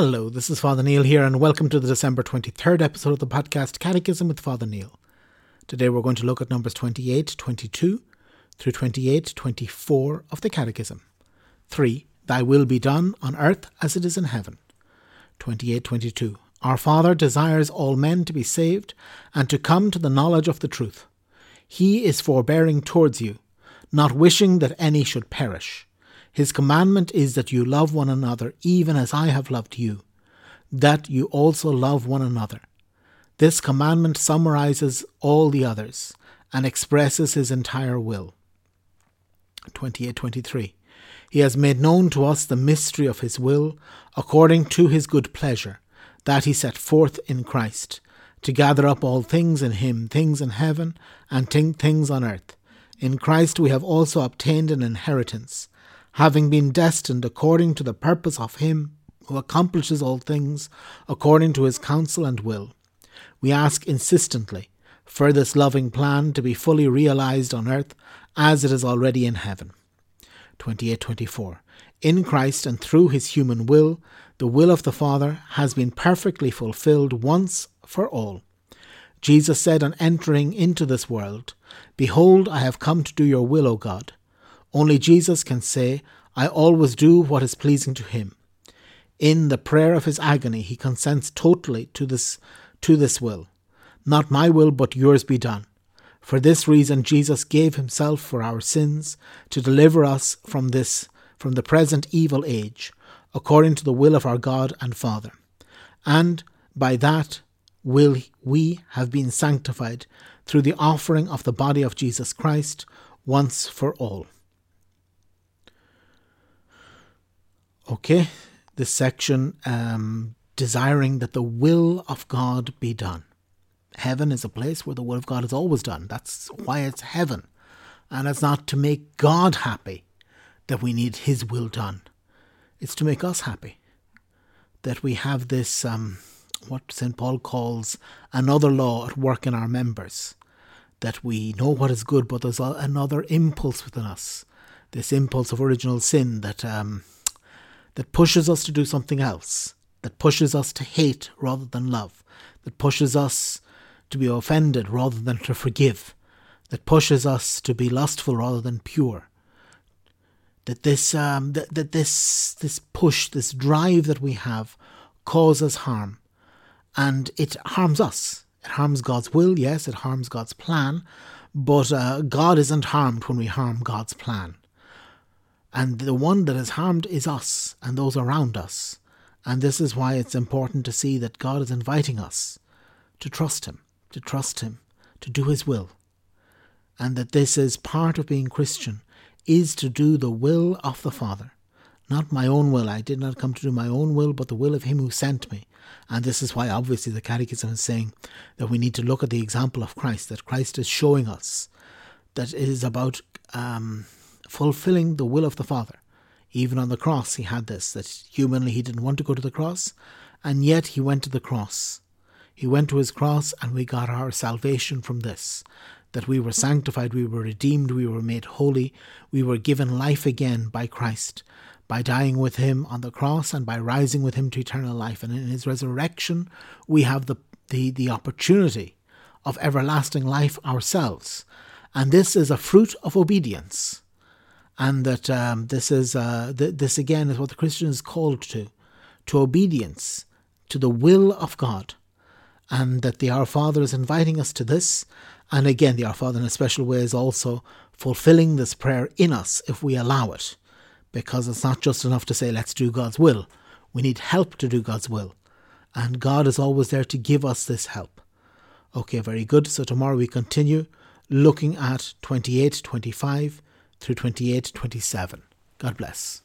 Hello, this is Father Neil here, and welcome to the December 23rd episode of the podcast Catechism with Father Neil. Today we're going to look at numbers 28, 22 through 28, 24 of the Catechism. 3. Thy will be done on earth as it is in heaven. 28, 22. Our Father desires all men to be saved and to come to the knowledge of the truth. He is forbearing towards you, not wishing that any should perish his commandment is that you love one another even as I have loved you, that you also love one another. This commandment summarizes all the others and expresses his entire will. 28:23 He has made known to us the mystery of his will according to his good pleasure that he set forth in Christ to gather up all things in him things in heaven and things on earth in Christ we have also obtained an inheritance having been destined according to the purpose of Him who accomplishes all things according to His counsel and will. We ask insistently for this loving plan to be fully realized on earth as it is already in heaven. 2824. In Christ and through his human will, the will of the Father has been perfectly fulfilled once for all. Jesus said on entering into this world, Behold, I have come to do your will, O God. Only Jesus can say, I always do what is pleasing to him. In the prayer of his agony, he consents totally to this, to this will. Not my will, but yours be done. For this reason, Jesus gave himself for our sins to deliver us from this, from the present evil age, according to the will of our God and Father. And by that will we have been sanctified through the offering of the body of Jesus Christ once for all. Okay, this section um, desiring that the will of God be done. Heaven is a place where the will of God is always done. That's why it's heaven. And it's not to make God happy that we need His will done, it's to make us happy. That we have this, um, what St. Paul calls another law at work in our members. That we know what is good, but there's another impulse within us. This impulse of original sin that. Um, that pushes us to do something else, that pushes us to hate rather than love, that pushes us to be offended rather than to forgive, that pushes us to be lustful rather than pure. That this, um, that, that this, this push, this drive that we have, causes harm, and it harms us. It harms God's will, yes, it harms God's plan, but uh, God isn't harmed when we harm God's plan. And the one that is harmed is us and those around us. And this is why it's important to see that God is inviting us to trust Him, to trust Him, to do His will. And that this is part of being Christian, is to do the will of the Father. Not my own will. I did not come to do my own will, but the will of Him who sent me. And this is why, obviously, the Catechism is saying that we need to look at the example of Christ, that Christ is showing us that it is about um, fulfilling the will of the Father. Even on the cross, he had this that humanly he didn't want to go to the cross, and yet he went to the cross. He went to his cross, and we got our salvation from this that we were sanctified, we were redeemed, we were made holy, we were given life again by Christ, by dying with him on the cross and by rising with him to eternal life. And in his resurrection, we have the, the, the opportunity of everlasting life ourselves. And this is a fruit of obedience and that um, this is uh, th- this again is what the Christian is called to, to obedience, to the will of God, and that the Our Father is inviting us to this, and again the Our Father in a special way is also fulfilling this prayer in us if we allow it, because it's not just enough to say let's do God's will, we need help to do God's will, and God is always there to give us this help. Okay, very good. So tomorrow we continue looking at 28, 25 through 28 27. God bless.